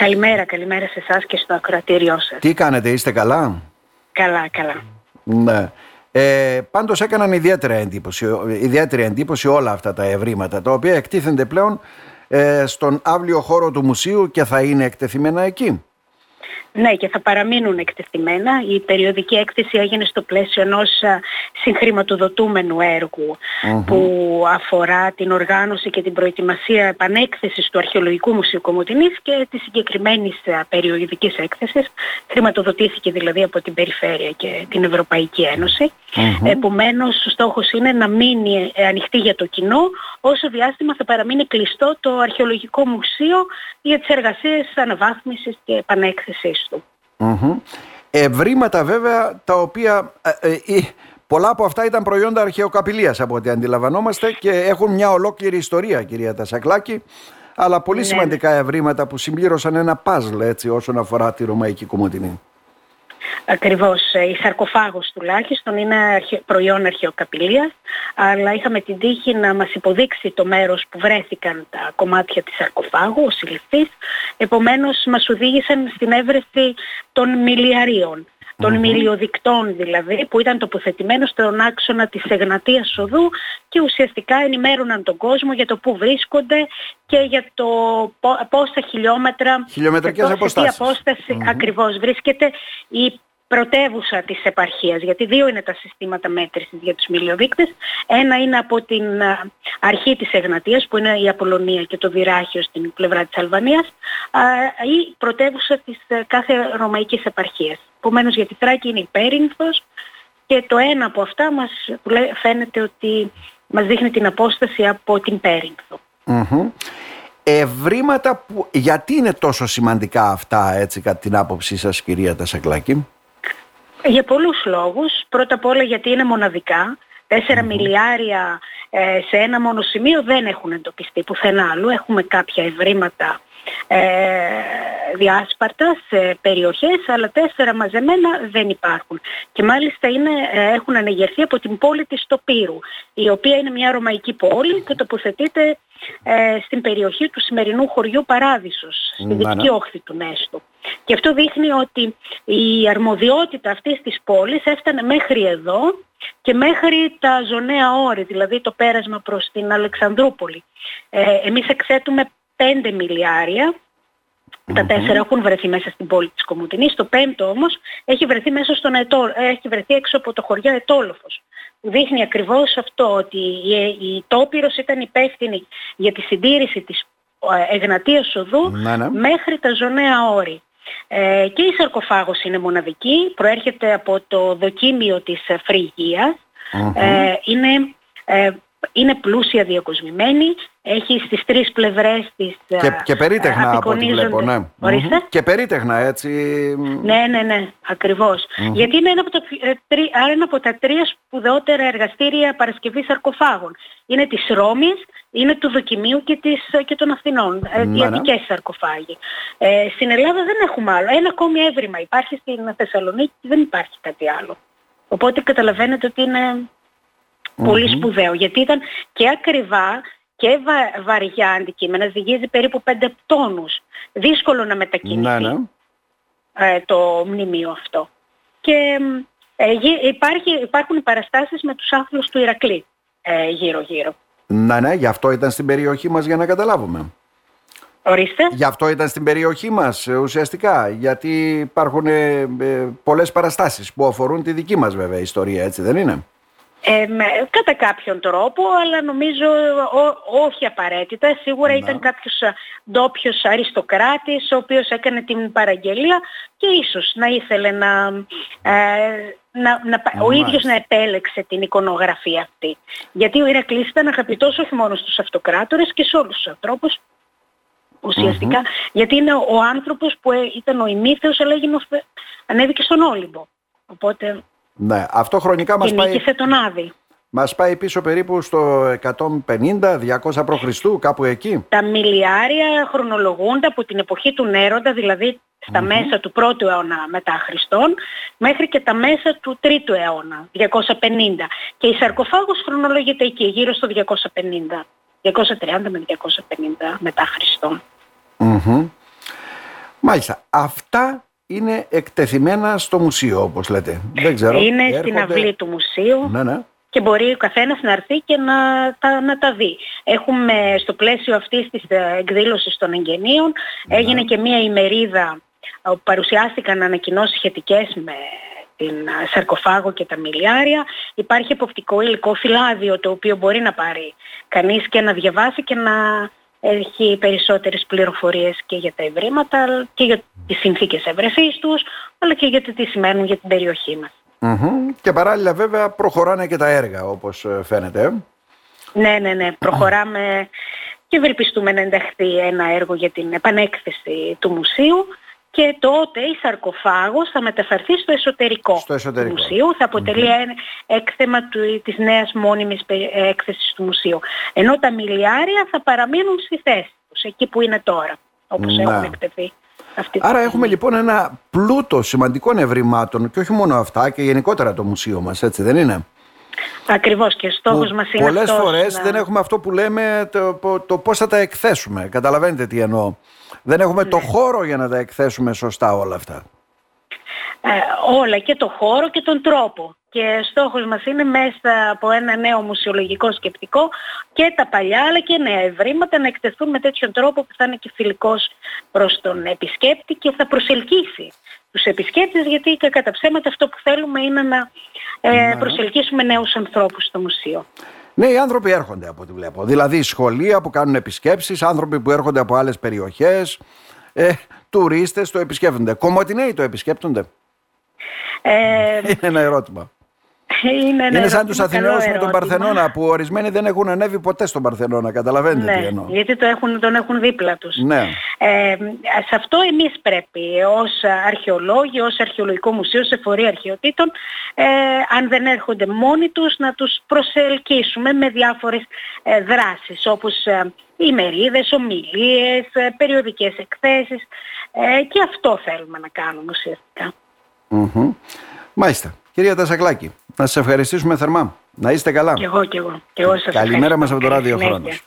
Καλημέρα, καλημέρα σε εσάς και στο ακροατήριό σας. Τι κάνετε, είστε καλά; Καλά, καλά. Ναι. Ε, πάντως έκαναν ιδιαίτερη εντύπωση, ιδιαίτερη εντύπωση όλα αυτά τα ευρήματα τα οποία εκτίθενται πλέον ε, στον αύλιο χώρο του μουσείου και θα είναι εκτεθειμένα εκεί. Ναι, και θα παραμείνουν εκτεθειμένα. Η περιοδική έκθεση έγινε στο πλαίσιο ενός συγχρηματοδοτούμενου που αφορά την οργάνωση και την προετοιμασία επανέκθεσης του Αρχαιολογικού Μουσείου Κομωτινής και της συγκεκριμένης περιοδικής έκθεσης. Χρηματοδοτήθηκε δηλαδή από την Περιφέρεια και την Ευρωπαϊκή Ένωση. Mm-hmm. Επομένως, ο στόχος είναι να μείνει ανοιχτή για το κοινό όσο διάστημα θα παραμείνει κλειστό το Αρχαιολογικό Μουσείο για τις εργασίες αναβάθμισης και επανέκθεσης του. Ευρήματα βέβαια τα οποία ε, ε, ε, πολλά από αυτά ήταν προϊόντα αρχαιοκαπηλείας από ό,τι αντιλαμβανόμαστε και έχουν μια ολόκληρη ιστορία κυρία Τασακλάκη αλλά πολύ ναι. σημαντικά ευρήματα που συμπλήρωσαν ένα παζλ έτσι όσον αφορά τη Ρωμαϊκή Κομωτινή. Ακριβώς. Ε, η σαρκοφάγος τουλάχιστον είναι προϊόν αρχαιοκαπηλείας, αλλά είχαμε την τύχη να μας υποδείξει το μέρος που βρέθηκαν τα κομμάτια της σαρκοφάγου, ο συλληφθής. Επομένως μας οδήγησαν στην έβρεση των μιλιαρίων των mm μιλιοδικτών δηλαδή που ήταν τοποθετημένος στον άξονα της Εγνατίας Οδού και ουσιαστικά ενημέρωναν τον κόσμο για το πού βρίσκονται και για το πόσα χιλιόμετρα Χιλιομετρικές αποστάσεις. απόσταση ακριβώς βρίσκεται η πρωτεύουσα της επαρχίας, γιατί δύο είναι τα συστήματα μέτρησης για τους μιλιοδείκτες. Ένα είναι από την αρχή της Εγνατίας, που είναι η Απολωνία και το Δυράχιο στην πλευρά της Αλβανίας, η πρωτεύουσα της ε, κάθε ρωμαϊκής επαρχίας. Επομένως για τη Θράκη είναι η Πέρινθος και το ένα από αυτά μας φαίνεται ότι μας δείχνει την απόσταση από την Πέρινθο. Ευρήματα που... Γιατί είναι τόσο σημαντικά αυτά έτσι κατά την άποψή σας κυρία Τασακλάκη; Για πολλούς λόγους. Πρώτα απ' όλα γιατί είναι μοναδικά. 4 μιλιάρια ε, σε ένα μόνο σημείο δεν έχουν εντοπιστεί πουθενά άλλου. Έχουμε κάποια ευρήματα ε, διάσπαρτα σε περιοχές, αλλά τέσσερα μαζεμένα δεν υπάρχουν. Και μάλιστα είναι, ε, έχουν ανεγερθεί από την πόλη της Τοπύρου, η οποία είναι μια ρωμαϊκή πόλη και τοποθετείται ε, στην περιοχή του σημερινού χωριού Παράδεισος, στη δυτική όχθη του Νέστου. Και αυτό δείχνει ότι η αρμοδιότητα αυτής της πόλης έφτανε μέχρι εδώ και μέχρι τα ζωνέα όρη, δηλαδή το πέρασμα προς την Αλεξανδρούπολη. Ε, εμείς εξέτουμε 5 μιλιάρια τα τέσσερα έχουν βρεθεί μέσα στην πόλη της Κομωτινής. Το πέμπτο όμως έχει βρεθεί, μέσα στον Ετώ, έχει βρεθεί έξω από το χωριό Ετόλοφος. Που δείχνει ακριβώς αυτό ότι η, η Τόπυρος ήταν υπεύθυνη για τη συντήρηση της ε, Εγνατίας Οδού ναι, ναι. μέχρι τα ζωνέα όρη. Ε, και η σαρκοφάγος είναι μοναδική, προέρχεται από το δοκίμιο της φρυγιας ε, είναι ε, είναι πλούσια διακοσμημένη, έχει στις τρεις πλευρές της Και, και περίτεχνα από ό,τι βλέπω, ναι. Και περίτεχνα, έτσι. Ναι, ναι, ναι, ακριβως Γιατί είναι ένα από, τα, ε, ένα από τα τρία σπουδαιότερα εργαστήρια παρασκευής σαρκοφάγων. Είναι της Ρώμης, είναι του Δοκιμίου και, της, και των Αθηνών, ε, ναι, οι ναι. σαρκοφάγοι. Ε, στην Ελλάδα δεν έχουμε άλλο. Ένα ακόμη έβριμα υπάρχει στην Θεσσαλονίκη και δεν υπάρχει κάτι άλλο. Οπότε καταλαβαίνετε ότι είναι Πολύ σπουδαίο γιατί ήταν και ακριβά και βα, βαριά αντικείμενα, ζυγίζει περίπου 5 τόνους. Δύσκολο να μετακινηθεί ναι, ναι. Ε, το μνημείο αυτό. Και ε, υπάρχει, υπάρχουν παραστάσεις με τους άθλους του Ηρακλή ε, γύρω-γύρω. Ναι, ναι, γι' αυτό ήταν στην περιοχή μας για να καταλάβουμε. Ορίστε. Γι' αυτό ήταν στην περιοχή μας ουσιαστικά, γιατί υπάρχουν ε, πολλές παραστάσεις που αφορούν τη δική μας βέβαια ιστορία, έτσι δεν είναι; Ε, κατά κάποιον τρόπο, αλλά νομίζω όχι απαραίτητα. Σίγουρα ναι. ήταν κάποιος ντόπιος αριστοκράτης, ο οποίος έκανε την παραγγελία και ίσως να ήθελε να, ε, να, να ο ίδιος να επέλεξε την εικονογραφία αυτή. Γιατί ο Ηρακλής ήταν αγαπητός όχι μόνο στους αυτοκράτορες και σε όλους τους ανθρώπους ουσιαστικα γιατί είναι ο άνθρωπος που ε, ήταν ο ημίθεος αλλά ανέβηκε στον Όλυμπο. Οπότε ναι, αυτό χρονικά μας πάει... τον Άδη. Μας πάει πίσω περίπου στο 150-200 π.Χ. κάπου εκεί. Τα μιλιάρια χρονολογούνται από την εποχή του Νέροντα, δηλαδή στα μέσα του πρώτου αιώνα μετά Χριστόν, μέχρι και τα μέσα του τρίτου αιώνα, 250. Και η σαρκοφάγος χρονολογείται εκεί, γύρω στο 250. 230 με 250 μετά Χριστόν. Μάλιστα. Αυτά είναι εκτεθειμένα στο μουσείο όπως λέτε. Δεν ξέρω. Είναι έρχονται... στην αυλή του μουσείου. Ναι, ναι. Και μπορεί ο καθένας να έρθει και να τα, να τα δει. Έχουμε στο πλαίσιο αυτής της ε, εκδήλωσης των εγγενείων Ναι. έγινε και μία ημερίδα όπου παρουσιάστηκαν ανακοινώσεις σχετικές με την ε, σαρκοφάγο και τα μιλιάρια. Υπάρχει εποπτικό υλικό φυλάδιο το οποίο μπορεί να πάρει κανείς και να διαβάσει και να έχει περισσότερες πληροφορίες και για τα ευρήματα και για τις συνθήκες ευρεσής τους αλλά και για το τι σημαίνουν για την περιοχή μας. Μμμ. Και παράλληλα βέβαια προχωράνε και τα έργα όπως ε, φαίνεται. ε. Ναι, ναι, ναι. Προχωράμε και ευελπιστούμε να ενταχθεί ένα έργο για την επανέκθεση του μουσείου και τότε η σαρκοφάγος θα μεταφερθεί στο εσωτερικό, Στο εσωτερικό. του μουσείου. Θα αποτελεί ένα έκθεμα του, της νέας μόνιμης πε- έκθεσης του μουσείου. Ενώ τα μιλιάρια θα παραμείνουν στη θέση τους, εκεί που είναι τώρα, όπως Ναι. έχουν εκτεθεί. Αυτή τη Άρα στιγμή. έχουμε λοιπόν ένα πλούτο σημαντικών ευρημάτων και όχι μόνο αυτά και γενικότερα το μουσείο μας, έτσι δεν είναι; Ακριβώς και στόχος Που μας είναι πολλές αυτός φορές να- δεν έχουμε αυτό που λέμε το, το, το πώς θα τα εκθέσουμε. Καταλαβαίνετε τι εννοώ. Δεν έχουμε το Ναι. χώρο για να τα εκθέσουμε σωστά όλα αυτά. Ε, όλα και το χώρο και τον τρόπο. Και στόχος μας είναι μέσα από ένα νέο μουσιολογικό σκεπτικό και τα παλιά αλλά και νέα ευρήματα να εκτεθούν με τέτοιον τρόπο που θα είναι και φιλικός προς τον επισκέπτη και θα προσελκύσει τους επισκέπτες γιατί και κατά ψέματα αυτό που θέλουμε είναι να ε, προσελκύσουμε νέους ανθρώπους στο μουσείο. Ναι, οι άνθρωποι έρχονται από ό,τι βλέπω. Δηλαδή σχολεία που κάνουν επισκέψεις, άνθρωποι που έρχονται από άλλες περιοχές, ε, τουρίστες το επισκέπτονται. Κομωτινέοι το επισκέπτονται. Ε, Είναι ένα ερώτημα. Είναι ένα Είναι σαν ερώτημα, τους καλό Αθηναίους με τον ερώτημα. Παρθενώνα που ορισμένοι δεν έχουν ανέβει ποτέ στον Παρθενώνα. Καταλαβαίνετε τι Ναι, εννοώ. γιατί το έχουν, τον έχουν δίπλα τους. Ναι. Ε, σε αυτό εμείς πρέπει ως αρχαιολόγοι, ως αρχαιολογικό μουσείο, σε φορεία αρχαιοτήτων, ε, αν δεν έρχονται μόνοι τους, να τους προσελκύσουμε με διάφορες ε, δράσεις, όπως ε, ημερίδες, ομιλίες, ε, περιοδικές εκθέσεις ε, και αυτό θέλουμε να κάνουμε ουσιαστικά. Μμμ. Μάλιστα. Κυρία Τασακλάκη, να σας ευχαριστήσουμε θερμά. Να είστε καλά. Και εγώ και εγώ. Και εγώ σας Καλημέρα ευχαριστώ. μας από το Καλή Ράδιο συνέχεια. Χρόνος.